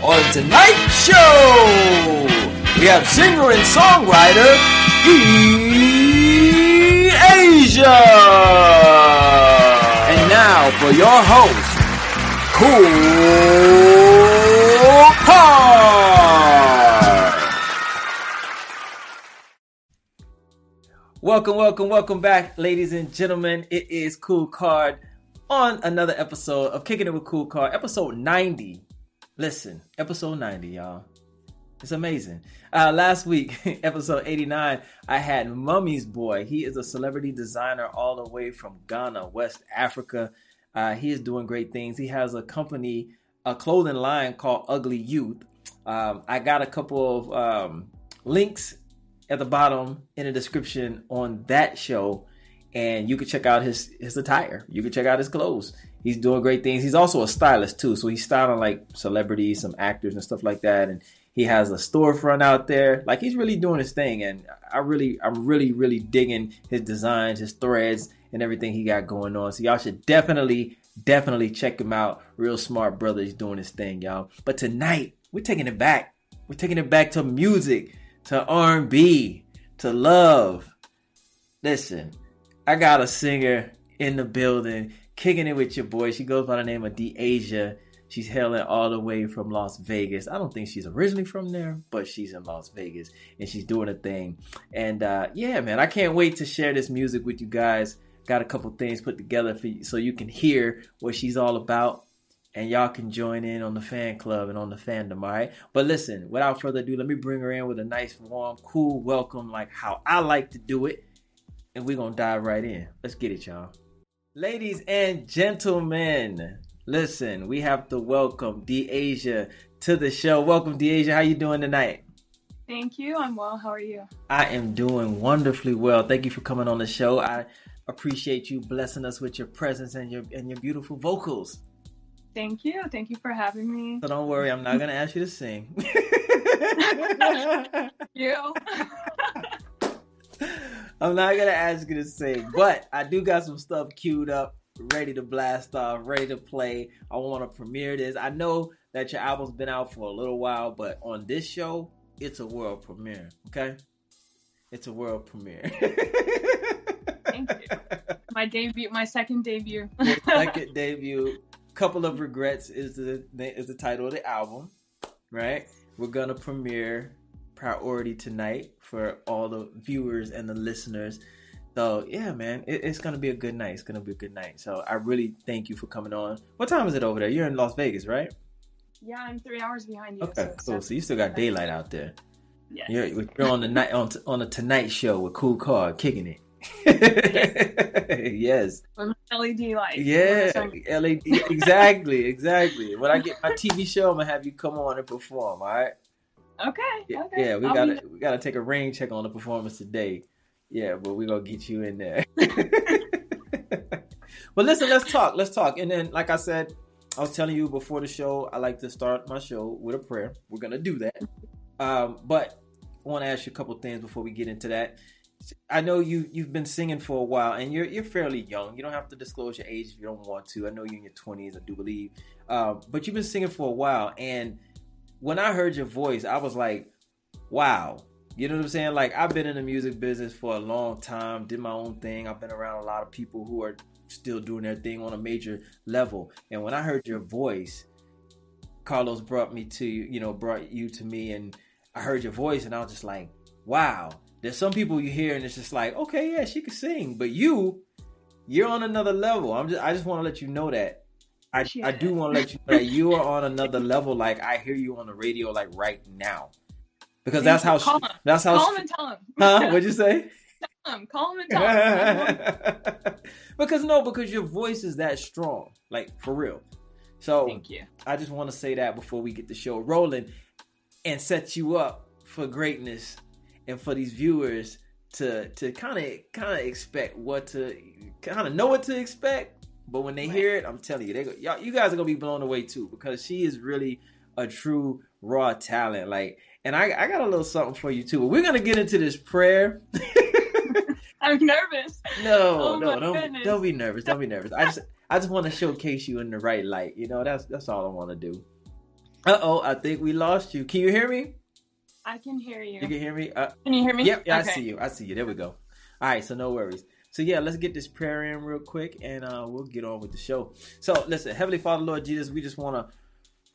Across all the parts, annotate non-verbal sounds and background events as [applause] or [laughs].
On tonight's show, we have singer and songwriter E Asia. And now for your host, Kool Kard. Welcome, welcome, welcome back, ladies and gentlemen. It is Kool Kard on another episode of Kicking It with Kool Kard, episode 90. Listen, episode 90, y'all. It's amazing. Uh, last week, [laughs] episode 89, I had Mummy's Boy. He is a celebrity designer all the way from Ghana, West Africa. Uh, he is doing great things. He has a company, a clothing line called Ugly Youth. Um, I got a couple of um, links at the bottom in the description on that show, and you can check out his his attire. You can check out his clothes. He's doing great things. He's also a stylist too, so he's styling like celebrities, some actors, and stuff like that. And he has a storefront out there. Like he's really doing his thing, and I really, I'm really, really digging his designs, his threads, and everything he got going on. So y'all should definitely, definitely check him out. Real smart brother. He's doing his thing, y'all. But tonight we're taking it back. We're taking it back to music, to R&B, to love. Listen, I got a singer in the building, kicking it with your boy. She goes by the name of De'Asia. She's hailing all the way from Las Vegas. I don't think she's originally from there, but she's in Las Vegas and she's doing a thing. And uh, yeah, man, I can't wait to share this music with you guys. Got a couple things put together for you so you can hear what she's all about and y'all can join in on the fan club and on the fandom, all right? But listen, without further ado, let me bring her in with a nice, warm, cool welcome, like how I like to do it. And we're going to dive right in. Let's get it, y'all. Ladies and gentlemen, listen, we have to welcome De'Asia to the show. Welcome, De'Asia. How you doing tonight? Thank you. I'm well. How are you? I am doing wonderfully well. Thank you for coming on the show. I appreciate you blessing us with your presence and your and your beautiful vocals. Thank you. Thank you for having me. So don't worry, I'm not gonna ask you to sing. [laughs] [laughs] you. [laughs] I'm not gonna ask you to sing, but I do got some stuff queued up, ready to blast off, ready to play. I want to premiere this. I know that your album's been out for a little while, but on this show, it's a world premiere. Okay, it's a world premiere. [laughs] Thank you. My debut, my second debut. [laughs] Second [laughs] debut. Couple of regrets is the is the title of the album, right? We're gonna premiere priority tonight for all the viewers and the listeners. So yeah, man, it, it's gonna be a good night. It's gonna be a good night. So I really thank you for coming on. What time is it over there? You're in Las Vegas, right? Yeah, I'm three hours behind you. Okay, so cool. So you still got daylight out there. Yeah, You're, you're on the night on on the Tonight Show with Kool Kard, kicking it. yes. [laughs] With LED light. Yeah, LED. [laughs] Exactly, exactly. When I get my TV show, I'm gonna have you come on and perform. All right. Okay. Yeah, okay. yeah, we I'll gotta be- we gotta take a rain check on the performance today. Yeah, but we're gonna get you in there. [laughs] [laughs] but listen, let's talk. Let's talk. And then, like I said, I was telling you before the show, I like to start my show with a prayer. We're gonna do that. Um, but I want to ask you a couple things before we get into that. I know you you've been singing for a while, and you're you're fairly young. You don't have to disclose your age if you don't want to. I know you're in your twenties, I do believe. Um, but you've been singing for a while, and when I heard your voice, I was like, wow. You know what I'm saying? Like I've been in the music business for a long time, did my own thing. I've been around a lot of people who are still doing their thing on a major level. And when I heard your voice, Carlos brought me to you, you know, brought you to me and I heard your voice and I was just like, wow. There's some people you hear and it's just like, okay, yeah, she can sing. But you, you're on another level. I'm just I just want to let you know that. I, I do want to let you know that you are on another level. Like I hear you on the radio like right now. Because that's how him. that's how Call him and tell him. [laughs] huh? What'd you say? Tell him. Call him and tell him. [laughs] because no, because your voice is that strong, like for real. So Thank you. I just want to say that before we get the show rolling and set you up for greatness and for these viewers to to kind of kind of expect what to kind of know what to expect. But when they Right. hear it, I'm telling you, they go, y'all, you guys are gonna be blown away too because she is really a true raw talent. Like, and I I got a little something for you too. But we're gonna get into this prayer. [laughs] I'm nervous. [laughs] No, Oh no, don't goodness. don't be nervous. Don't be nervous. I just I just want to showcase you in the right light. You know, that's that's all I want to do. Uh oh, I think we lost you. Can you hear me? I can hear you. You can hear me? Uh, Can you hear me? yep, yeah, Okay. I see you. I see you. There we go. All right, so no worries. So yeah, let's get this prayer in real quick, and uh, we'll get on with the show. So listen, Heavenly Father, Lord Jesus, we just want to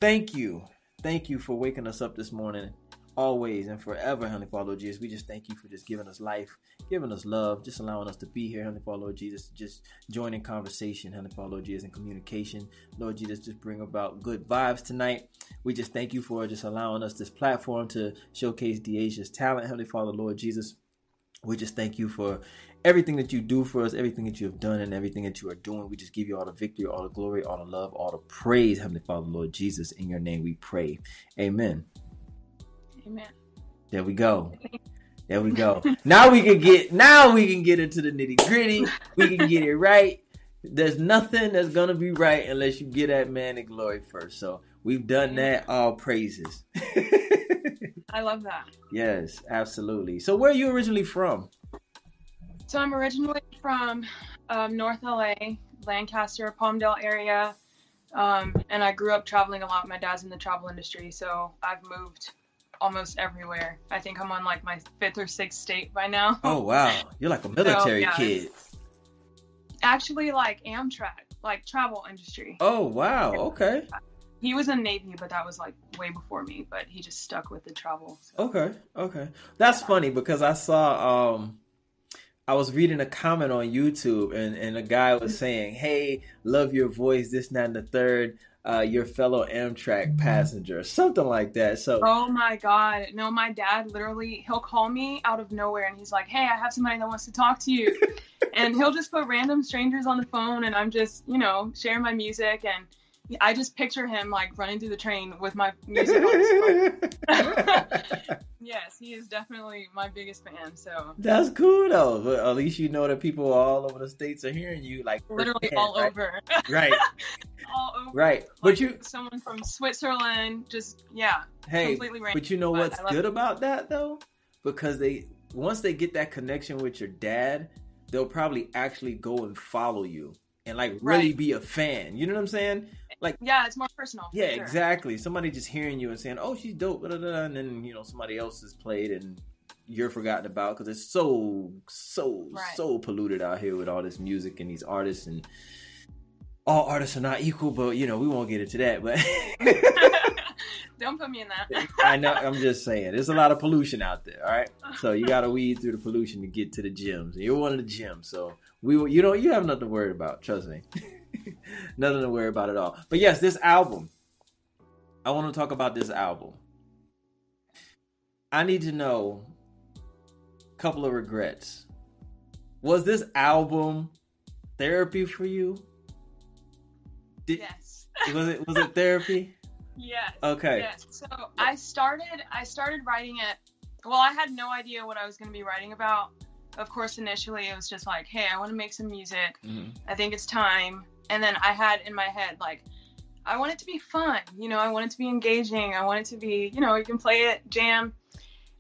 thank you, thank you for waking us up this morning, always and forever, Heavenly Father, Lord Jesus. We just thank you for just giving us life, giving us love, just allowing us to be here, Heavenly Father, Lord Jesus, just join in conversation, Heavenly Father, Lord Jesus, and communication, Lord Jesus, just bring about good vibes tonight. We just thank you for just allowing us this platform to showcase De'Asia's talent, Heavenly Father, Lord Jesus. We just thank you for everything that you do for us, everything that you have done, and everything that you are doing. We just give you all the victory, all the glory, all the love, all the praise, Heavenly Father, Lord Jesus. In your name we pray. Amen. Amen. There we go. There we go. now we can get now we can get into the nitty gritty. We can get it right. There's nothing that's gonna be right unless you get that man in glory first. So we've done that. All praises. [laughs] I love that. yes, absolutely. So where are you originally from? So I'm originally from um, North LA, Lancaster, Palmdale area, um, and I grew up traveling a lot. My dad's in the travel industry, so I've moved almost everywhere. I think I'm on like my fifth or sixth state by now. Oh wow, you're like a [laughs] military yeah. kid. Actually, like Amtrak, like travel industry. Oh wow, okay, He was in Navy, but that was like way before me. But he just stuck with the travel. so. okay, okay. That's funny because I saw um I was reading a comment on YouTube and and a guy was saying, "Hey, love your voice, this, that, and the third. Uh, your fellow Amtrak passenger, something like that." So Oh my god. No, my dad literally he'll call me out of nowhere and he's like, Hey, I have somebody that wants to talk to you [laughs] and he'll just put random strangers on the phone and I'm just, you know, sharing my music and I just picture him like running through the train with my music on his phone. [laughs] yes, he is definitely my biggest fan. So That's cool though. But at least you know that people all over the states are hearing you, like literally all right? over. Right, [laughs] all over. right. Like, But you, someone from Switzerland, just yeah, hey, completely random. but you know but what's good it. about that though, because they once they get that connection with your dad, they'll probably actually go and follow you and like really Right. be a fan. You know what I'm saying? Yeah, it's more personal. Yeah, sure. exactly. Somebody just hearing you and saying, "Oh, she's dope," blah, blah, blah, and then you know somebody else has played and you're forgotten about because it's so so Right. so polluted out here with all this music and these artists and all artists are not equal, but you know we won't get into that. But [laughs] Don't put me in that. [laughs] I know I'm just saying there's a lot of pollution out there. All right, [laughs] so you got to weed through the pollution to get to the gyms. And you're one of the gyms, so we you don't you have nothing to worry about. Trust me, [laughs] nothing to worry about at all. But yes, this album. I want to talk about this album. I need to know a couple of regrets. Was this album therapy for you? Did, yes. [laughs] Was it was it therapy? [laughs] Yes. Okay. Yes. So I started I started writing it well, I had no idea what I was gonna be writing about. Of course initially it was just like, hey, I wanna make some music. Mhm. I think it's time. And then I had in my head like I want it to be fun, you know, I want it to be engaging, I want it to be, you know, you can play it, jam.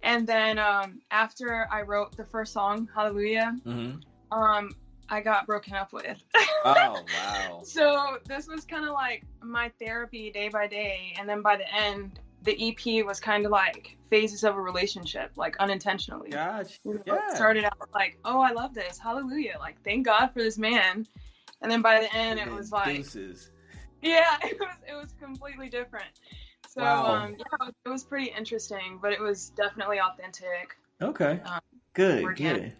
And then um, after I wrote the first song, Hallelujah, Mhm. um, I got broken up with. Oh [laughs] wow. So this was kind of like my therapy day by day, and then by the end, the EP was kind of like phases of a relationship, like unintentionally. Gotcha. You know, it Yeah. started out like, oh, I love this, hallelujah, like thank God for this man, and then by the end, it was like, Deuces. yeah, [laughs] it was it was completely different. So Wow. um, yeah, it was pretty interesting, but it was definitely authentic. Okay. Um, good, good.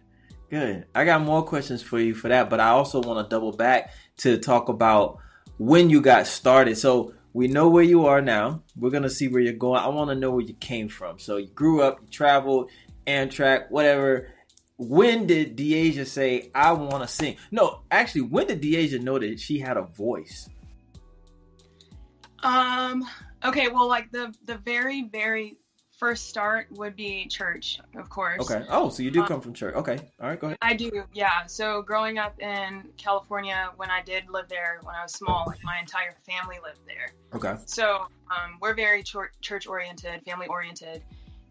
good. I got more questions for you for that, but I also want to double back to talk about when you got started. So we know where you are now. We're gonna see where you're going. I want to know where you came from. So you grew up, you traveled, Amtrak, whatever. When did De'Asia say, "I want to sing"? No, actually, when did De'Asia know that she had a voice? Um. Okay. Well, like the the very very first start would be church, of course. Okay. Oh, so you do Um, come from church. Okay. All right. Go ahead. I do. Yeah. So growing up in California, when I did live there when I was small, like my entire family lived there. Okay. So um, we're very church oriented, family oriented,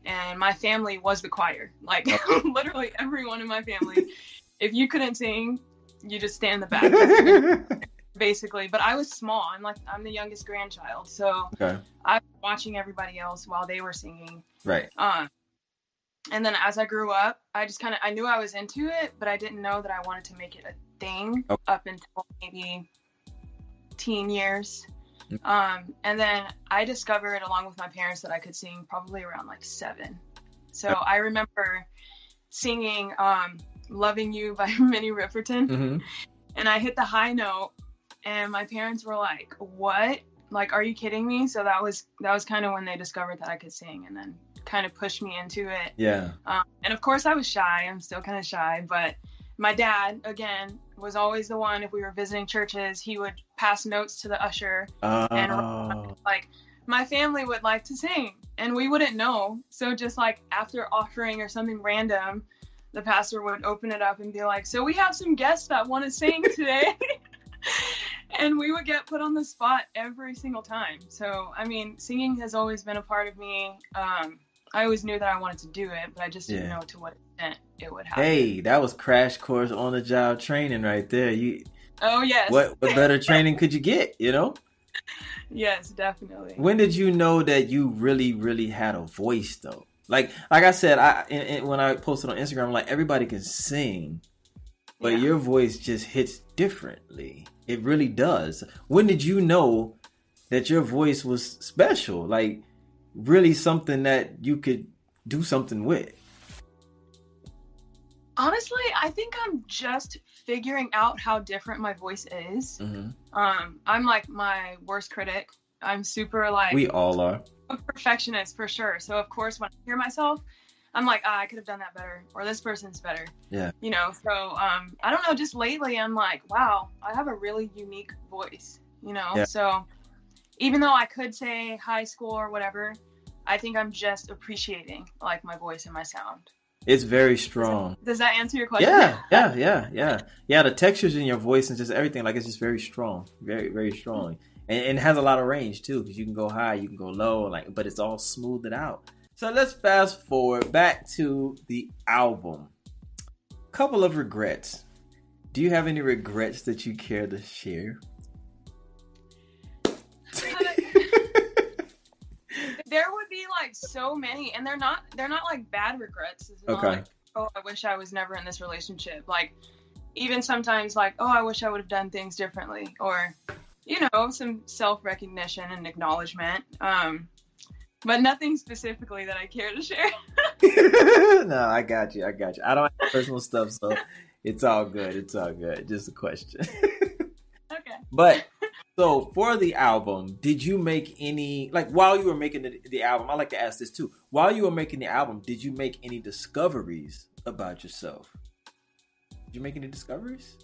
and my family was the choir. Like [laughs] literally everyone in my family. [laughs] If you couldn't sing, you just stand in the back. [laughs] basically. But I was small. I'm like I'm the youngest grandchild, so Okay. I was watching everybody else while they were singing. Right. Um, and then as I grew up, I just kind of I knew I was into it, but I didn't know that I wanted to make it a thing Okay. up until maybe teen years. Mm. Um, and then I discovered along with my parents that I could sing probably around like seven. So Okay. I remember singing um, "Loving You" [laughs] by Minnie Riperton Mm-hmm. and I hit the high note, and my parents were like, "What? Like, are you kidding me?" So that was that was kind of when they discovered that I could sing, and then kind of pushed me into it. Yeah. Um, and of course, I was shy. I'm still kind of shy, but my dad, again, was always the one. If we were visiting churches, he would pass notes to the usher, Oh. like my family would like to sing, and we wouldn't know. So just like after offering or something random. The pastor would open it up and be like, "So we have some guests that want to sing [laughs] today," [laughs] [laughs] and we would get put on the spot every single time. So, I mean, singing has always been a part of me. Um, I always knew that I wanted to do it, but I just didn't Yeah. know to what extent it would happen. Hey, that was crash course on the job training right there. You Oh yes. what what [laughs] better training could you get, you know? Yes, definitely. When did you know that you really really had a voice though? Like like I said, I when I posted on Instagram, like everybody can sing, but Yeah. your voice just hits differently. It really does. When did you know that your voice was special? Like really something that you could do something with? Honestly, I think I'm just figuring out how different my voice is. hmm Um, I'm like my worst critic. I'm super like We all are. a perfectionist for sure. So of course, when I hear myself, I'm like, ah, I could have done that better, or this person's better. Yeah. You know. So um, I don't know. Just lately, I'm like, wow, I have a really unique voice. You know. Yeah. So even though I could say high school or whatever, I think I'm just appreciating like my voice and my sound. It's very strong. Does that answer your question? Yeah, yeah, yeah, yeah, yeah. The textures in your voice and just everything, like it's just very strong, very, very strong, and, and it has a lot of range too, because you can go high, you can go low, like, but it's all smoothed out. So let's fast forward back to the album. Couple of regrets. Do you have any regrets that you care to share? [laughs] there would be like so many and they're not they're not like bad regrets it's not Okay. like oh i wish i was never in this relationship like even sometimes like oh i wish i would have done things differently or you know some self-recognition and acknowledgement um but nothing specifically that i care to share [laughs] [laughs] no, I got you. I got you. I don't have personal stuff, so it's all good. It's all good. Just a question. [laughs] okay But so for the album, did you make any like while you were making the, the album? I like to ask this too. While you were making the album, did you make any discoveries about yourself? Did you make any discoveries?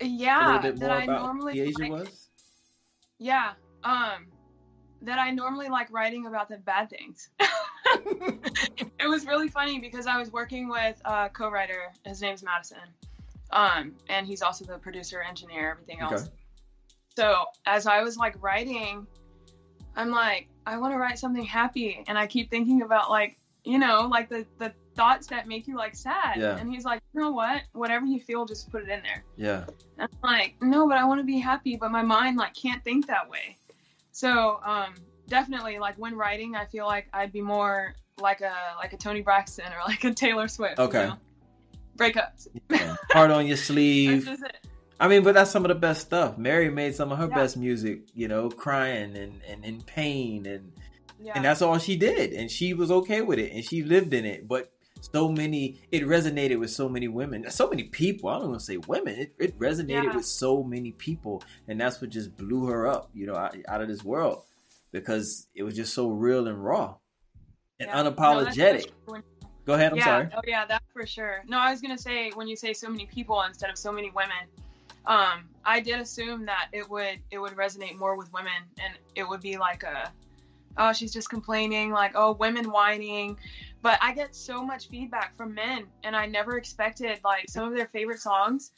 a yeah little bit that more i about normally De'Asia like, was. yeah um that i normally like writing about the bad things [laughs] [laughs] it was really funny because I was working with a co-writer. His name's Madison, um, and he's also the producer, engineer, everything else. Okay. So as I was like writing, I'm like, I want to write something happy, and I keep thinking about like, you know, like the the thoughts that make you like sad. Yeah. And he's like, you know what? Whatever you feel, just put it in there. Yeah. And I'm like, no, but I want to be happy, but my mind like can't think that way. So um, definitely, like when writing, I feel like I'd be more like a like a Toni Braxton or [laughs] like a Taylor Swift. Okay. You know? Breakups. yeah. Heart on your [laughs] sleeve. I mean, but that's some of the best stuff. Mary made some of her Yeah. best music, you know, crying and, and in pain and Yeah. and that's all she did and she was okay with it and she lived in it but so many it resonated with so many women so many people i don't want to say women it, it resonated Yeah. with so many people and that's what just blew her up you know out, out of this world because it was just so real and raw and Yeah. Unapologetic sure. go ahead i'm yeah. sorry Oh yeah, that for sure. No, I was gonna say when you say so many people instead of so many women, um, I did assume that it would it would resonate more with women, and it would be like a, oh, she's just complaining, like oh, women whining. But I get so much feedback from men, and I never expected like some of their favorite songs.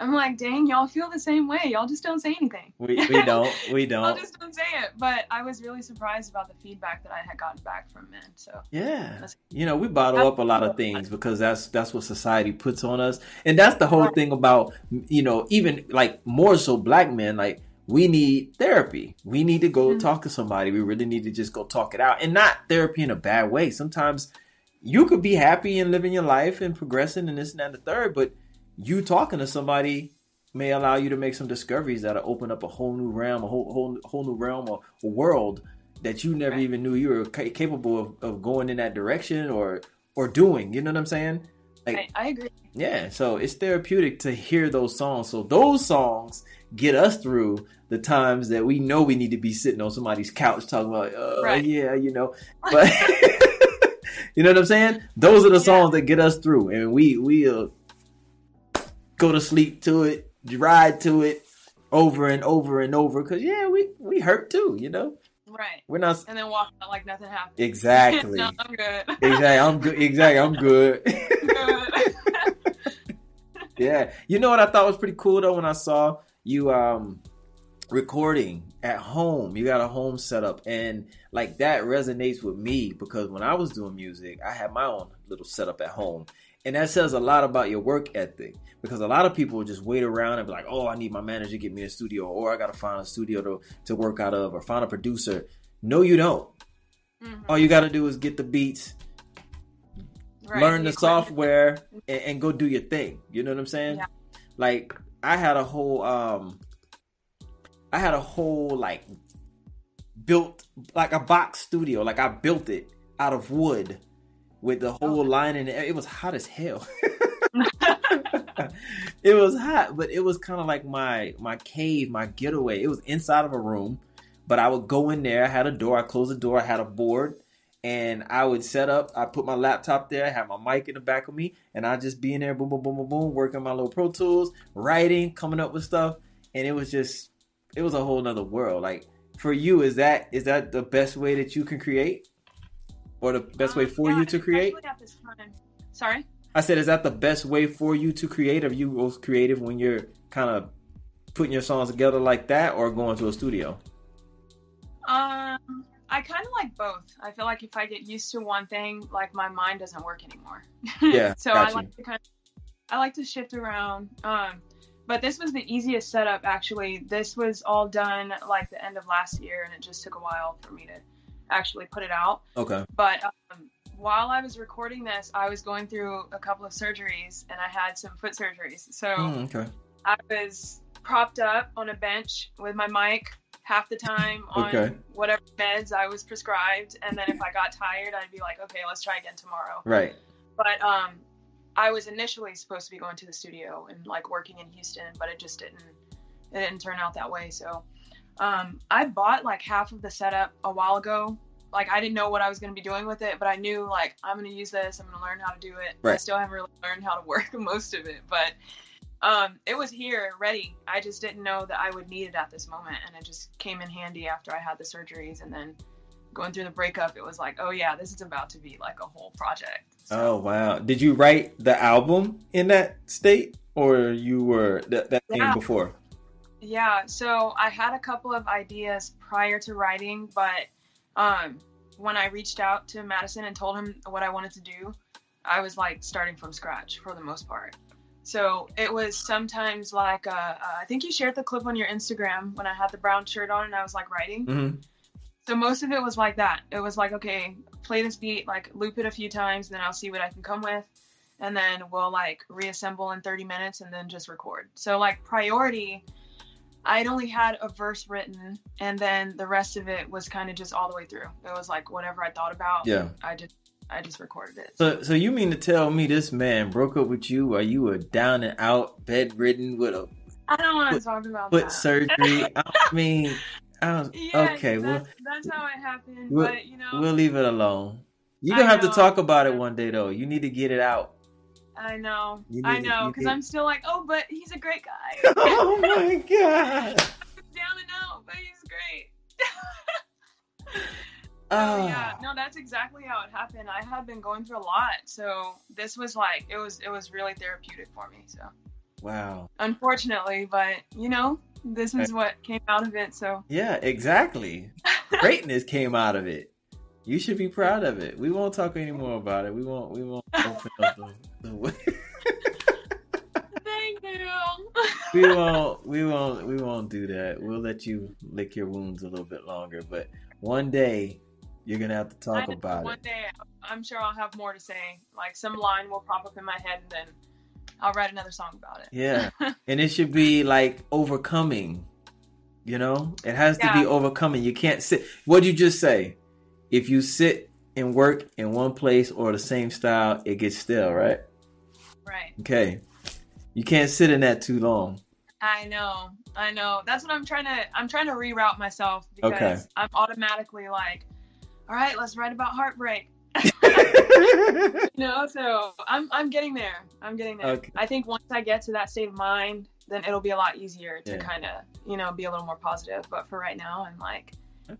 I'm like, dang, y'all feel the same way. Y'all just don't say anything. We, we [laughs] don't. We don't. I just don't say it. But I was really surprised about the feedback that I had gotten back from men. So Yeah. You know, we bottle up a lot of things because that's that's what society puts on us. And that's the whole thing about you know, even like more so black men, like we need therapy. We need to go Mhm. talk to somebody. We really need to just go talk it out. And not therapy in a bad way. Sometimes you could be happy and living your life and progressing and this and that and the third, but you talking to somebody may allow you to make some discoveries that'll open up a whole new realm, a whole whole, whole new realm or world that you never Right. even knew you were ca- capable of, of going in that direction or or doing. You know what I'm saying? Like I, I agree. yeah, so it's therapeutic to hear those songs. So those songs get us through the times that we know we need to be sitting on somebody's couch talking about, oh Right. yeah, you know. [laughs] But [laughs] you know what I'm saying? Those are the Yeah. songs that get us through, and we we'll go to sleep to it, ride to it over and over and over. Cause yeah, we we hurt too. You know, Right. we're not And then walk out like nothing happened. exactly. [laughs] no, I'm good. Exactly, I'm good. Exactly, I'm good. good. Yeah. You know what I thought was pretty cool though when I saw you um recording at home. You got a home setup and like that resonates with me because when I was doing music, I had my own little setup at home. And that says a lot about your work ethic because a lot of people just wait around and be like, "Oh, I need my manager to get me a studio or I got to find a studio to to work out of or find a producer." No, you don't. Mhm. All you got to do is get the beats, Right, learn the software and, and go do your thing. You know what I'm saying? Yeah. Like I had a whole um I had a whole like built like a box studio. Like I built it out of wood with the whole Oh. line in it. It was hot as hell. [laughs] it was hot, but it was kind of like my my cave, my getaway. It was inside of a room, but I would go in there. I had a door. I closed the door. I had a board, and I would set up. I put my laptop there. I had my mic in the back of me, and I just be in there, boom, boom, boom, boom, boom, working my little Pro Tools, writing, coming up with stuff, and it was just, it was a whole nother world. Like for you, is that is that the best way that you can create, or the best way Um, for yeah, you to create? especially At this time. Sorry. I said, is that the best way for you to create? Are you most creative when you're kind of putting your songs together like that, or going to a studio? Um, I kind of like both. I feel like if I get used to one thing, like my mind doesn't work anymore. [laughs] Yeah, so I you. like to kind of, I like to shift around. Um, but this was the easiest setup actually. This was all done like the end of last year, and it just took a while for me to actually put it out. Okay. But um, while I was recording this, I was going through a couple of surgeries, and I had some foot surgeries. So. Mm, okay. I was propped up on a bench with my mic half the time on Okay. whatever meds I was prescribed, and then if I got tired, I'd be like, okay, let's try again tomorrow. Right. But um, I was initially supposed to be going to the studio and like working in Houston, but it just didn't. It didn't turn out that way. So um, I bought like half of the setup a while ago. Like I didn't know what I was going to be doing with it, but I knew like I'm going to use this. I'm going to learn how to do it. I still haven't really learned how to work [laughs] most of it, but um, it was here ready. I just didn't know that I would need it at this moment, and it just came in handy after I had the surgeries, and then going through the breakup, it was like, oh yeah, this is about to be like a whole project. Oh wow! Did you write the album in that state, or you were that, that came Yeah. before? Yeah, so I had a couple of ideas prior to writing, but um, when I reached out to Madison and told him what I wanted to do, I was like starting from scratch for the most part. So it was sometimes like, uh, uh, I think you shared the clip on your Instagram when I had the brown shirt on and I was like writing. hmm So most of it was like that. It was like, okay, play this beat, like loop it a few times, and then I'll see what I can come with. And then we'll like reassemble in 30 minutes and then just record. So, like, priority, I'd only had a verse written, and then the rest of it was kind of just all the way through. It was like whatever I thought about, Yeah. I just. I just recorded it. So, so you mean to tell me this man broke up with you while you were down and out, bedridden with a I don't want to talk about foot that. surgery? I [laughs] mean, I was, yeah, okay, well, that's, that's how it happened. we'll- but you know, we'll leave it alone. You're gonna have to talk about it one day, though. You need to get it out. I know, I know, because I'm still like, oh, but he's a great guy. [laughs] oh my [laughs] god! down and out, but he's great. [laughs] Oh, Oh yeah, no, that's exactly how it happened. I had been going through a lot, so this was like it was it was really therapeutic for me. So Wow. unfortunately. But you know, this is what came out of it. So Yeah, exactly. Greatness came out of it. You should be proud of it. We won't talk anymore about it. We won't. We won't [laughs] open up the. the [laughs] thank you. we won't. We won't. We won't do that. We'll let you lick your wounds a little bit longer. But one day, you're gonna have to talk about one it. One day, I'm sure I'll have more to say. Like some line will pop up in my head, and then I'll write another song about it. Yeah, [laughs] and it should be like overcoming. You know, it has to be overcoming. You can't sit. What'd you just say? If you sit and work in one place or the same style, it gets stale, right? right. Okay. You can't sit in that too long. I know. I know. That's what I'm trying to. I'm trying to reroute myself because Okay. I'm automatically like, all right, let's write about heartbreak. [laughs] You know, so I'm I'm getting there. I'm getting there. Okay. I think once I get to that state of mind, then it'll be a lot easier to Yeah. kind of you know be a little more positive. But for right now, I'm like,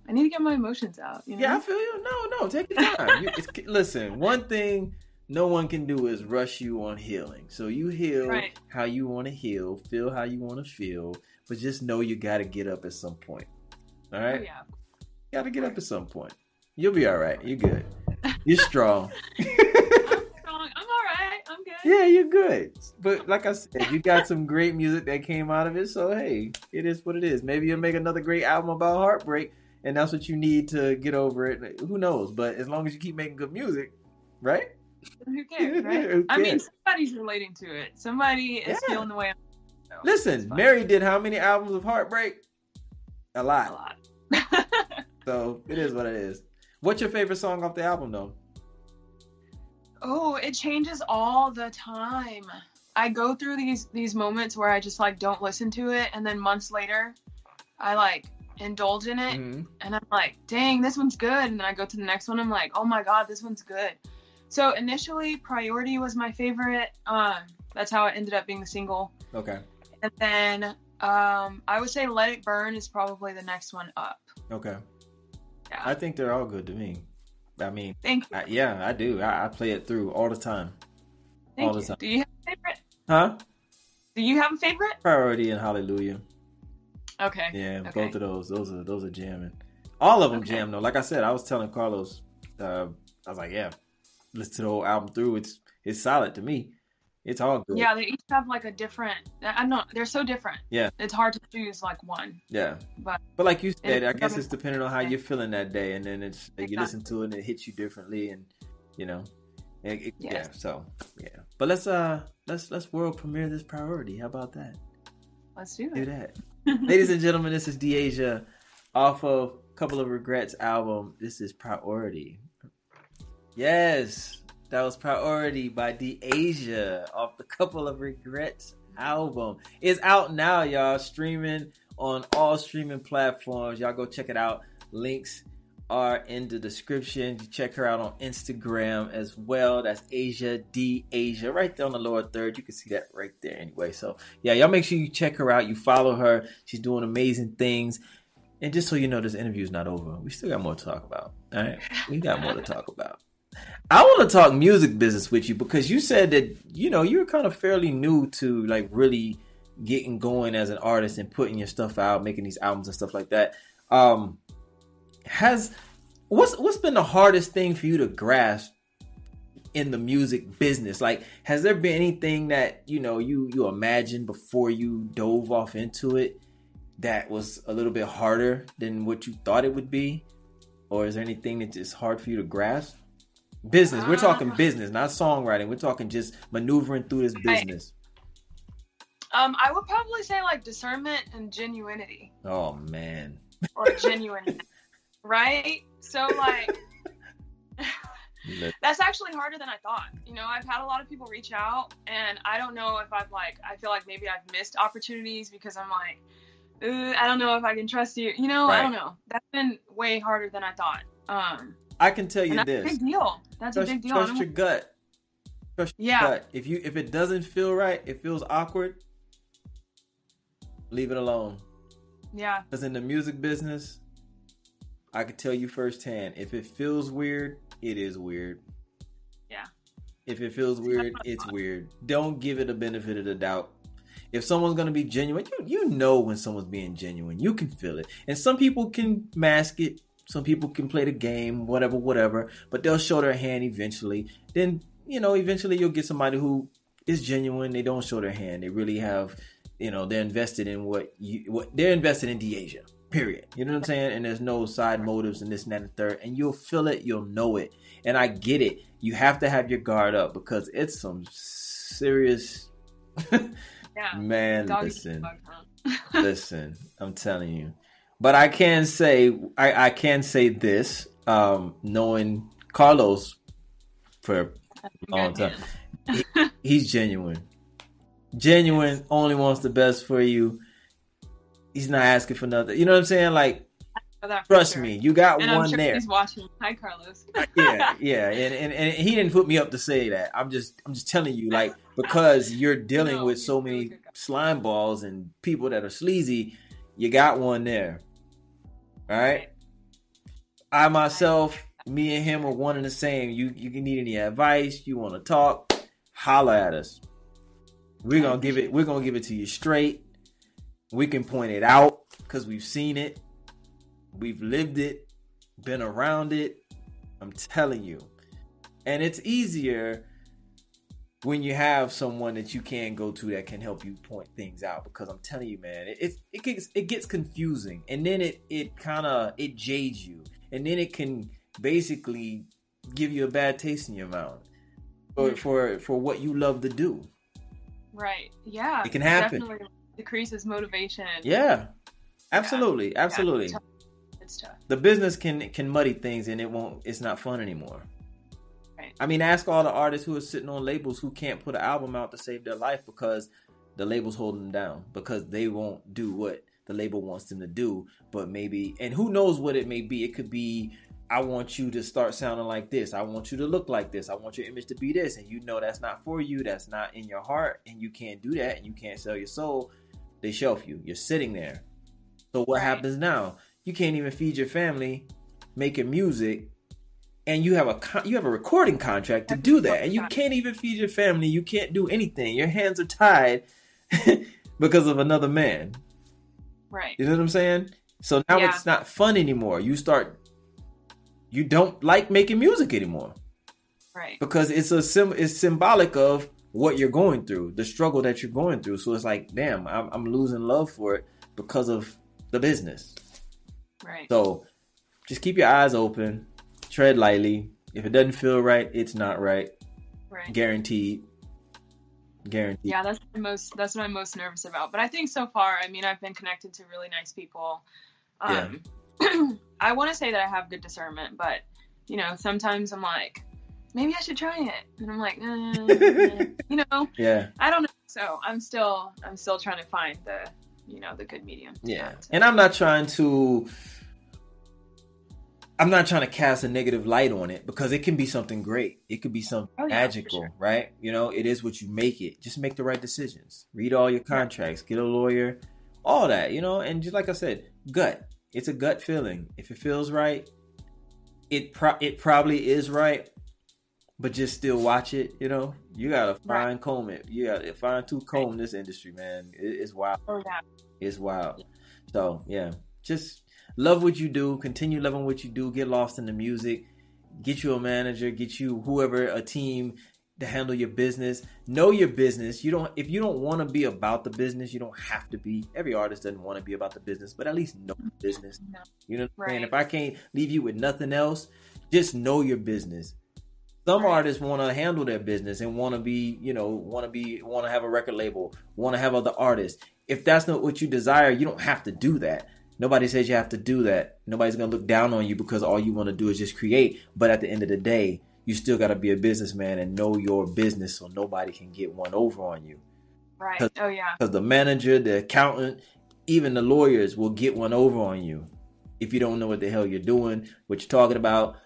I need to get my emotions out. You know? yeah, I feel you. No, no, take your time. You, it's, listen, one thing no one can do is rush you on healing. So you heal Right. how you want to heal, feel how you want to feel, but just know you got to get up at some point. All right? Oh, yeah. Got to get up at some point. You'll be all right. You're good. You're strong. [laughs] I'm strong. I'm all right. I'm good. yeah, you're good. But like I said, you got some great music that came out of it. So hey, it is what it is. Maybe you'll make another great album about heartbreak, and that's what you need to get over it. Who knows? But as long as you keep making good music, right? Who [laughs] cares, right? Who I mean, somebody's relating to it. Somebody is Yeah. feeling the way I'm. So Listen. Mary did how many albums of heartbreak? A lot. a lot. [laughs] So it is what it is. What's your favorite song off the album, though? Oh, it changes all the time. I go through these these moments where I just like don't listen to it, and then months later, I like indulge in it, Mhm. and I'm like, dang, this one's good. And then I go to the next one, I'm like, oh my god, this one's good. So initially, Priority was my favorite. Um, that's how it ended up being the single, Okay. and then um, I would say Let It Burn is probably the next one up. Okay. Yeah. I think they're all good to me. I mean, Thank you. I, yeah, I do. I, I play it through all the time. Thank all the time. Do you have a favorite? Huh? Do you have a favorite? Priority and Hallelujah. Okay. Yeah, Okay. both of those. Those are those are jamming. All of them Okay. jam though. Like I said, I was telling Carlos, uh, I was like, yeah, listen to the whole album through. It's it's solid to me. It's all good. Yeah, they each have like a different. I'm not. They're so different. Yeah. It's hard to choose like one. Yeah. But- but like you said, I guess it's depending on how you're feeling that day, and then it's you listen to it and it hits you differently, and you know, it, it- yeah. So yeah, but let's uh let's let's world premiere this priority. How about that? Let's do Do that. [laughs] Ladies and gentlemen, this is De'Asia off of Couple of Regrets album. This is Priority. Yes, that was Priority by De'Asia off the Couple of Regrets album. It's out now, y'all. Streaming on all streaming platforms. Y'all go check it out. Links are in the description. You check her out on Instagram as well. That's Asia D Asia, right there on the lower third. You can see that right there anyway. So yeah, y'all make sure you check her out. You follow her. She's doing amazing things. And just so you know, this interview is not over. We still got more to talk about. All right, we got more to talk about. I want to talk music business with you because you said that you know you're kind of fairly new to like really getting going as an artist and putting your stuff out, making these albums and stuff like that. Um, has what's what's been the hardest thing for you to grasp in the music business? Like, has there been anything that you know you you imagined before you dove off into it that was a little bit harder than what you thought it would be, or is there anything that's just hard for you to grasp? Business. We're talking Um, business, not songwriting. We're talking just maneuvering through this Right. business. Um, I would probably say like discernment and genuinity Oh man. or genuine, [laughs] right? So like [laughs] that's actually harder than I thought. You know, I've had a lot of people reach out, and I don't know if I've like I feel like maybe I've missed opportunities because I'm like, "Uh, I don't know if I can trust you. You know, I don't know. That's been way harder than I thought. Um, I can tell you that's this. a big deal. That's trust, a big deal. Trust your gut. Trust your Yeah. gut. If you if it doesn't feel right, it feels awkward. Leave it alone. yeah, Because in the music business, I can tell you firsthand. If it feels weird, it is weird. Yeah. If it feels weird, it's weird. Don't give it a benefit of the doubt. if someone's gonna be genuine, you you know when someone's being genuine. You can feel it. And some people can mask it. Some people can play the game, whatever, whatever. But they'll show their hand eventually. Then you know, eventually you'll get somebody who is genuine. They don't show their hand. They really have, you know, they're invested in what you what they're invested in De'Asia. Period. You know what I'm saying? And there's no side motives and this and that and third. And you'll feel it. You'll know it. And I get it. You have to have your guard up because it's some serious. [laughs] Yeah. Man, Dog listen, dog, [laughs] huh? listen. I'm telling you. But I can say, I, I can say this, um, knowing Carlos for a long time. man. He's genuine. Genuine, only wants the best for you. He's not asking for nothing. You know what I'm saying? Like, For that for trust sure. me, you got And one sure there. he's watching. Hi, Carlos. yeah, [laughs] yeah, and, and and he didn't put me up to say that. I'm just I'm just telling you, like, because you're dealing No, with so many slime balls and people that are sleazy, you got one there. All right. I myself, me and him are one and the same. You you can need any advice, you want to talk, holla at us. We're gonna give it. We're gonna give it to you straight. We can point it out because we've seen it, we've lived it, been around it. I'm telling you, and it's easier when you have someone that you can go to that can help you point things out. Because I'm telling you, man, it it, it gets it gets confusing, and then it it kind of it jades you, and then it can basically give you a bad taste in your mouth for mm. for for what you love to do. Right. Yeah. It can happen. Definitely decreases motivation. Yeah, absolutely, Yeah, absolutely. it's tough. It's tough. the business can can muddy things and it won't it's not fun anymore Right. i mean ask all the artists who are sitting on labels who can't put an album out to save their life because the label's holding them down because they won't do what the label wants them to do. But maybe and who knows what it may be. It could be i want you to start sounding like this. I want you to look like this. I want your image to be this. And you know that's not for you. That's not in your heart. And you can't do that. And you can't sell your soul. They shelf you. You're sitting there. So what Right. happens now? You can't even feed your family making music and you have a con- you have a recording contract to do that and you can't even feed your family you can't do anything your hands are tied [laughs] because of another man Right. you know what i'm saying so now Yeah. it's not fun anymore you start you don't like making music anymore Right. because it's a sim- it's symbolic of what you're going through the struggle that you're going through so it's like damn i'm, I'm losing love for it because of the business Right. so just keep your eyes open, tread lightly. If it doesn't feel right, it's not right. Right. Guaranteed. Guaranteed. Yeah, that's the most. That's what I'm most nervous about. But I think so far, I mean, I've been connected to really nice people. Um, [clears throat] I want to say that I have good discernment, but you know, sometimes I'm like, maybe I should try it, and I'm like, eh, [laughs] you know, Yeah. I don't know. So I'm still, I'm still trying to find the, you know, the good medium. Yeah. that. And I'm not trying to I'm not trying to cast a negative light on it because it can be something great. It could be something Oh, yeah, magical, sure. right? You know, it is what you make it. Just make the right decisions. Read all your contracts, get a lawyer, all that, you know, and just like I said, gut. It's a gut feeling. If it feels right, it pro- it probably is right, but just still watch it, you know. You gotta Right. fine comb it. You gotta fine tooth comb this industry, man. It, it's wild. Oh yeah. It's wild. So yeah, just love what you do. Continue loving what you do. Get lost in the music. Get you a manager. Get you whoever a team to handle your business. Know your business. You don't if you don't want to be about the business, you don't have to be. Every artist doesn't want to be about the business, but at least know the business. You know what I'm saying? Right. If I can't leave you with nothing else, just know your business. Some Right. artists want to handle their business and want to be, you know, want to be, want to have a record label, want to have other artists. If that's not what you desire, you don't have to do that. Nobody says you have to do that. Nobody's gonna look down on you because all you want to do is just create. But at the end of the day, you still got to be a businessman and know your business, so nobody can get one over on you. Right. Oh yeah. Because the manager, the accountant, even the lawyers will get one over on you if you don't know what the hell you're doing, what you're talking about,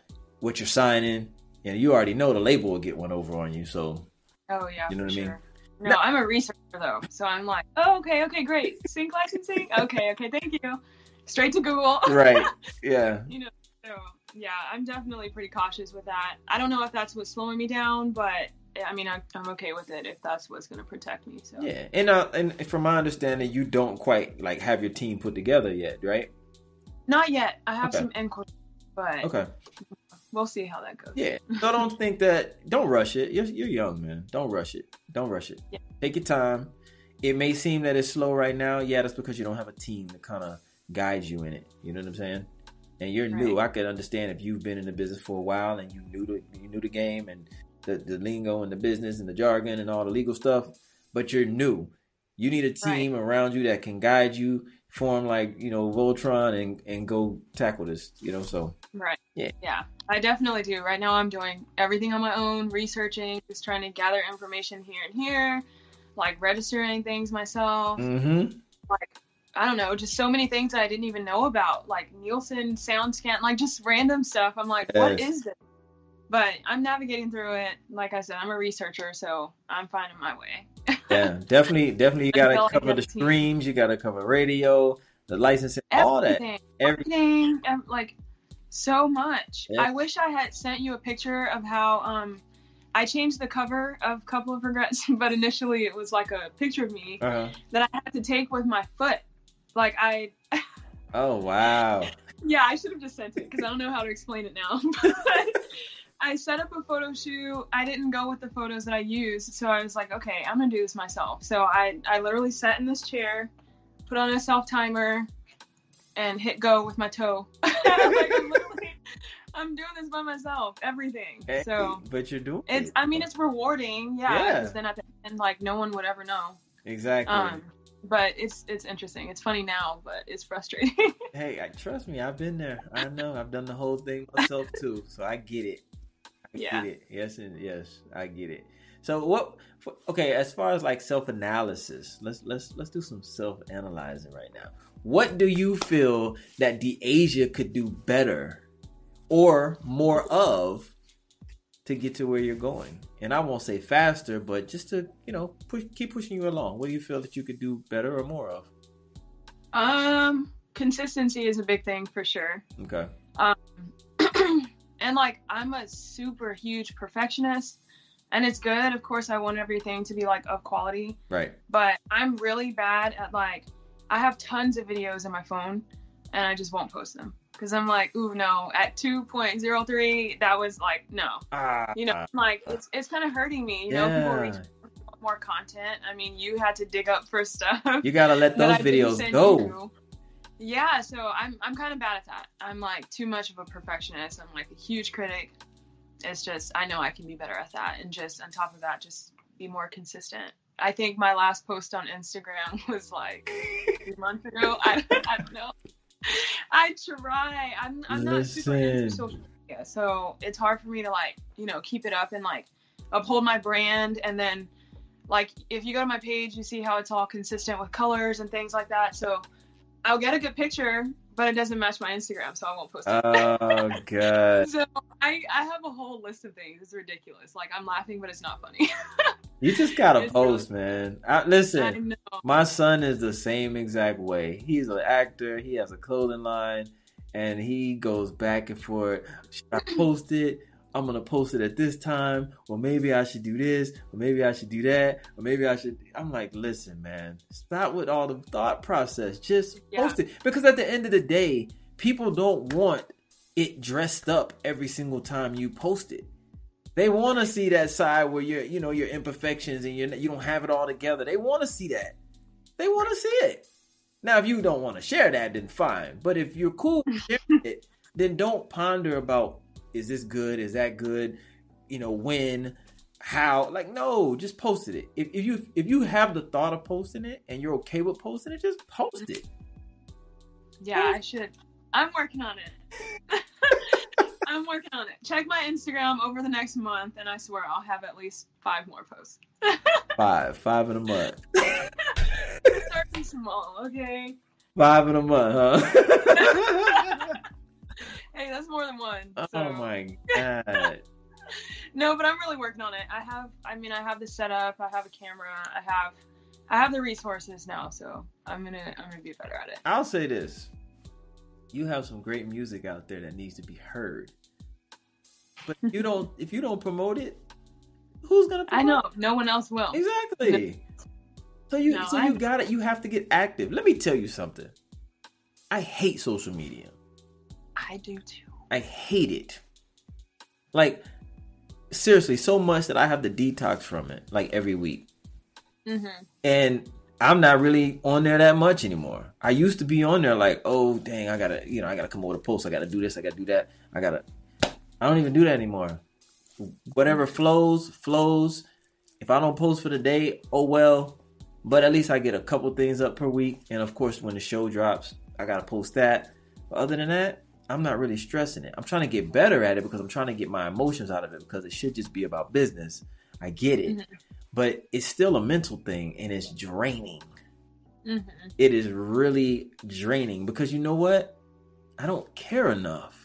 what you're signing. And you already know the label will get one over on you. So Oh yeah. You know what I mean? No, I'm a researcher though, so I'm like, oh, okay, okay, great. Sync licensing. Okay, okay, thank you. Straight to Google. [laughs] right, yeah, you know, so yeah, I'm definitely pretty cautious with that. I don't know if that's what's slowing me down, but I mean, I'm, I'm okay with it if that's what's going to protect me. So Yeah, and uh, and from my understanding, you don't quite like have your team put together yet, right? not yet. I have Okay. some inquiries, but Okay. we'll see how that goes. Yeah. So don't [laughs] think that. Don't rush it. You're you're young, man. Don't rush it. Don't rush it. Yeah. Take your time. It may seem that it's slow right now. Yeah, that's because you don't have a team to kind of guide you in it. You know what I'm saying? And you're new. I could understand if you've been in the business for a while and you knew the you knew the game and the the lingo and the business and the jargon and all the legal stuff, but you're new. You need a team around you that can guide you, form like you know Voltron and and go tackle this. You know, so Right. Yeah. Yeah. I definitely do. Right now, I'm doing everything on my own, researching, just trying to gather information here and here, like registering things myself. mm-hmm. Like, I don't know, just so many things that I didn't even know about, like Nielsen SoundScan, like just random stuff. I'm like, what Yes. is this? But I'm navigating through it. Like I said, I'm a researcher, so I'm finding my way. [laughs] Yeah, definitely, definitely. You gotta cover get the streams. You gotta cover radio, the licensing, all that. Everything. Everything like so much Yeah. i wish i had sent you a picture of how um i changed the cover of couple of regrets [laughs] but initially it was like a picture of me uh-huh. that i had to take with my foot like i Oh wow. [laughs] yeah i should have just sent it because i don't know how to explain it now [laughs] but i set up a photo shoot i didn't go with the photos that i used so i was like okay i'm gonna do this myself so i i literally sat in this chair put on a self timer and hit go with my toe [laughs] like i'm i'm doing this by myself everything Hey, so but you're doing it's it. i mean it's rewarding yeah Yeah. because then at the end like no one would ever know exactly. um but it's it's interesting it's funny now but it's frustrating [laughs] hey, I, trust me, I've been there. I know. I've done the whole thing myself too, so I get it. I Yeah. get it. Yes, and yes, I get it. So what? Okay, as far as like self analysis, let's let's let's do some self analyzing right now. What do you feel that De'Asia could do better or more of to get to where you're going? And I won't say faster, but just to you know push, keep pushing you along. What do you feel that you could do better or more of? um consistency is a big thing for sure Okay. Um, [clears throat] and like I'm a super huge perfectionist and it's good. Of course I want everything to be like of quality, Right. but I'm really bad at like I have tons of videos in my phone and I just won't post them cuz I'm like, "Ooh, no, at 2.03 that was like no." Ah. You know, like it's it's kind of hurting me, you know, people reach yeah. for more content. I mean, you had to dig up for stuff. You gotta let [laughs] those videos go. you. Yeah, so I'm I'm kind of bad at that. I'm like too much of a perfectionist. I'm like a huge critic. It's just I know I can be better at that, and just on top of that, just be more consistent. I think my last post on Instagram [laughs] was like three months ago. I, I don't know. I try. I'm I'm not super into social media, so it's hard for me to like you know keep it up and like uphold my brand. And then like if you go to my page you see how it's all consistent with colors and things like that. So i'll get a good picture but it doesn't match my instagram so i won't post it. Oh [laughs] god. so I, I have a whole list of things. It's ridiculous. Like i'm laughing but it's not funny [laughs] You just gotta post, man. I, i listen, know my son is the same exact way. He's an actor. He has a clothing line, and he goes back and forth. Should I post it? I'm gonna post it at this time, or maybe I should do this, or maybe I should do that, or maybe I should. I'm like, listen, man, stop with all the thought process. Just Yeah. post it because at the end of the day, people don't want it dressed up every single time you post it. They want to see that side where you're, you know, your imperfections and you you don't have it all together. They want to see that. They want to see it. Now, if you don't want to share that, then fine. But if you're cool with [laughs] it, then don't ponder about is this good, is that good, you know, when, how. Like, no, just posted it. If, if you if you have the thought of posting it and you're okay with posting it, just post it. yeah i should i'm working on it [laughs] i'm working on it check my instagram over the next month and i swear i'll have at least five more posts [laughs] Five, five in a month, starting small okay five in a month, huh? [laughs] hey that's more than one. Oh so. my god. [laughs] No, but I'm really working on it. I have, I mean, I have the setup. I have a camera. I have, I have the resources now. So I'm gonna, I'm gonna be better at it. I'll say this. You have some great music out there that needs to be heard. But you don't if you don't promote it, Who's gonna? Promote? I know no one else will. Exactly. So you No, so I- you got it. You have to get active. Let me tell you something. I hate social media. I do too. I hate it. Like seriously, so much that I have to detox from it like every week. hmm And I'm not really on there that much anymore. I used to be on there like, oh dang, I gotta, you know, I gotta come over to post. I gotta do this. I gotta do that. I gotta. I don't even do that anymore. Whatever flows, flows. If I don't post for the day, oh well. But at least I get a couple things up per week. And of course, when the show drops, I gotta post that. But other than that, I'm not really stressing it. I'm trying to get better at it because I'm trying to get my emotions out of it because it should just be about business. I get it. Mhm. But it's still a mental thing and it's draining. hmm It is really draining because you know what? I don't care enough.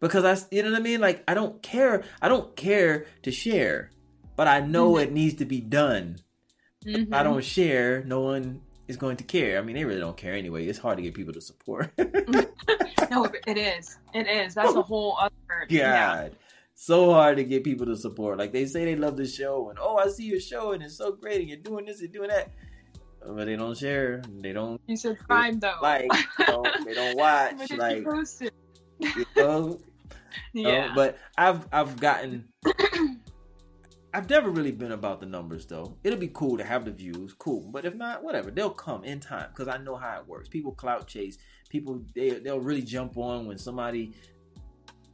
Because I, you know what I mean? Like, I don't care. I don't care to share, but I know Mhm. it needs to be done. If hmm I don't share, no one is going to care. I mean, they really don't care anyway. It's hard to get people to support. [laughs] No, it is. It is. That's a whole other. [laughs] Yeah. So hard to get people to support. Like they say they love the show and oh I see your show and it's so great and you're doing this and doing that. But they don't share. They don't You subscribe though. like [laughs] you know, they don't watch. Like you know, Yeah. Uh, but I've I've gotten [clears throat] I've never really been about the numbers though. It'll be cool to have the views, cool. But if not, whatever. They'll come in time because I know how it works. People clout chase. People they they'll really jump on when somebody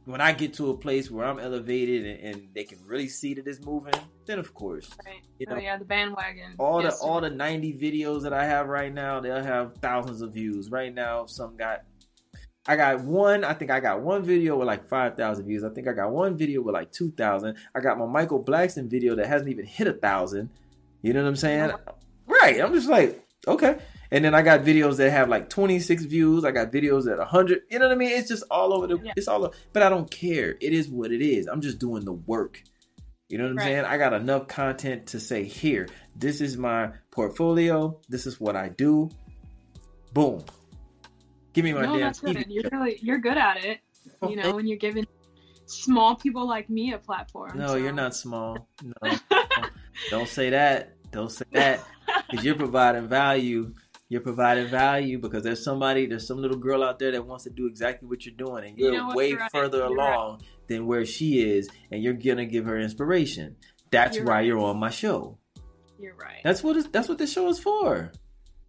when I get to a place where I'm elevated and, and they can really see that it's moving. Then of course, right. you oh yeah, the bandwagon. all the Yes, all the 90 videos that I have right now, they'll have thousands of views. Right now, some got I got one, I think I got one video with like 5,000 views. I think I got one video with like 2,000. I got my Michael Blackson video that hasn't even hit a thousand. You know what I'm saying? Right. I'm just like, okay. And then I got videos that have like 26 views. I got videos at 100. You know what I mean? It's just all over the, Yeah. it's all, but I don't care. It is what it is. I'm just doing the work. You know what I'm Right. saying? I got enough content to say, here, this is my portfolio. This is what I do. Boom. Give me my no, damn that's TV good. You're show. really you're good at it. Oh, You know, when you're giving small people like me a platform. No, so. you're not small. No, [laughs] don't say that. Don't say that. Because you're providing value. You're providing value because there's somebody, there's some little girl out there that wants to do exactly what you're doing, and You you're know way You're further right. along than where she is, and you're gonna give her inspiration. That's You're why right. you're on my show. You're right. That's what that's what this show is for.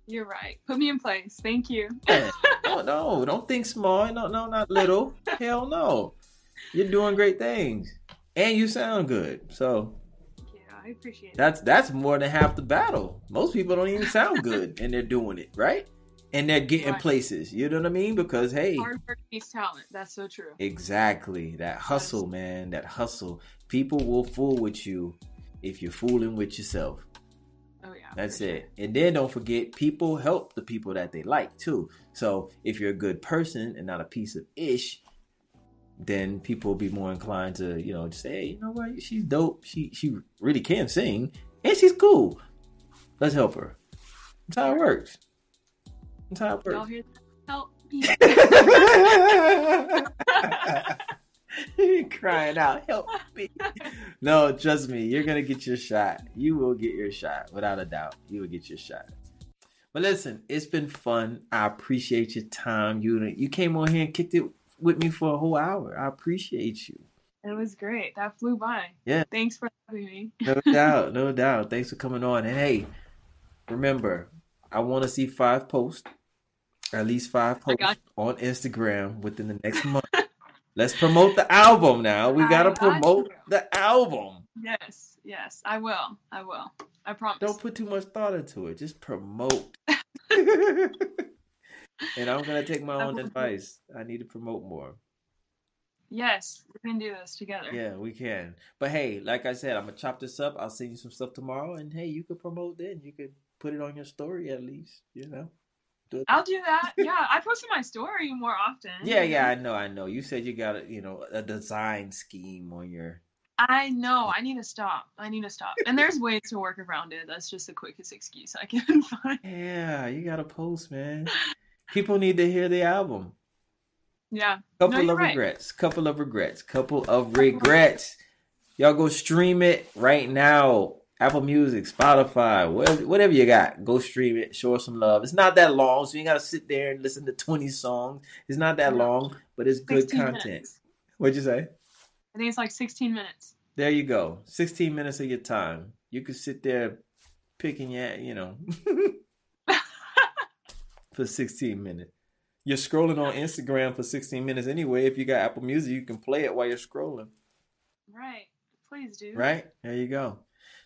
You're right. Put me in place. Thank you. Yeah. [laughs] no, no, don't think small. No, no, not little. Hell no. You're doing great things, and you sound good. So you. I appreciate it. That's that's more than half the battle. Most people don't even sound good, and they're doing it right, and they're getting Right. places. You know what I mean? Because hey, Hard work beats talent. That's so true. exactly that hustle, man. That hustle. People will fool with you if you're fooling with yourself. Yeah. That's sure. it. And then don't forget, people help the people that they like too. So if you're a good person and not a piece of ish, then people will be more inclined to, you know, just say, hey, you know what, she's dope. She she really can sing, and she's cool. Let's help her. That's how it works. That's how it Y'all works. hear that? Help me. [laughs] [laughs] [laughs] [laughs] Crying out, help me. [laughs] No, trust me, you're gonna get your shot. You will get your shot, without a doubt. You will get your shot. But listen, it's been fun. I appreciate your time. You you came on here and kicked it with me for a whole hour. I appreciate you. It was great. That flew by. Yeah. Thanks for having me. [laughs] No doubt, no doubt. Thanks for coming on. And hey, remember, I want to see five posts, at least five posts on Instagram within the next month. Let's promote the album now. We gotta promote you. the album. Yes, yes, I will. I will. I promise. Don't put too much thought into it. Just promote. [laughs] and I'm gonna take my own advice. I need to promote more. Yes, we can do this together. Yeah, we can. But hey, like I said, I'm gonna chop this up. I'll send you some stuff tomorrow, and hey, you could promote then. You could put it on your story at least. You know. I'll do that. Yeah, I post in my story more often. Yeah, yeah. I know, I know. You said you got a, you know, a design scheme on your. I know. I need to stop. I need to stop. And there's ways to work around it. That's just the quickest excuse I can [laughs] find. Yeah, you got to post, man. People need to hear the album. Yeah. Couple No, of right. regrets. Couple of regrets. Couple of regrets. Y'all go stream it right now. Apple Music, Spotify, whatever, whatever you got, go stream it. Show us some love. It's not that long, so you gotta sit there and listen to twenty songs. It's not that long, but it's good content. Minutes. What'd you say? I think it's like sixteen minutes. There you go. Sixteen minutes of your time. You could sit there picking your, you know, [laughs] for sixteen minutes. You're scrolling on Instagram for sixteen minutes anyway. If you got Apple Music, you can play it while you're scrolling. Right. Please do. Right? There you go.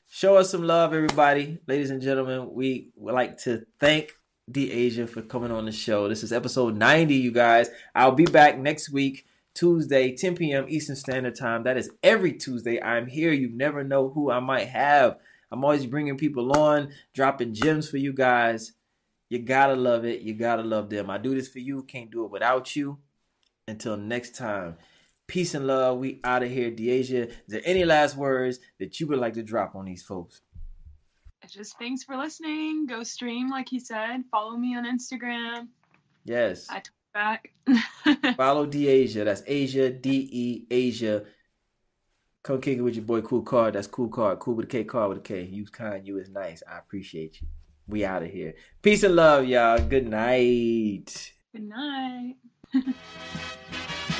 Show us some love, everybody. Ladies and gentlemen, we would like to thank De'Asia for coming on the show. This is episode 90, you guys. I'll be back next week, Tuesday, 10 p.m. Eastern Standard Time. That is every Tuesday. I'm here. You never know who I might have. I'm always bringing people on, dropping gems for you guys. You gotta love it. You gotta love them. I do this for you. Can't do it without you. Until next time. Peace and love. We out of here. De'Asia, is there any last words that you would like to drop on these folks? Just thanks for listening. Go stream, like he said. Follow me on Instagram. Yes. I talk back. [laughs] Follow De'Asia. That's Asia, D E Asia. Come kick it with your boy Kool Kard. That's Kool Kard. Cool with a K, card with a K. You kind, you is nice. I appreciate you. We out of here. Peace and love, y'all. Good night. Good night. [laughs]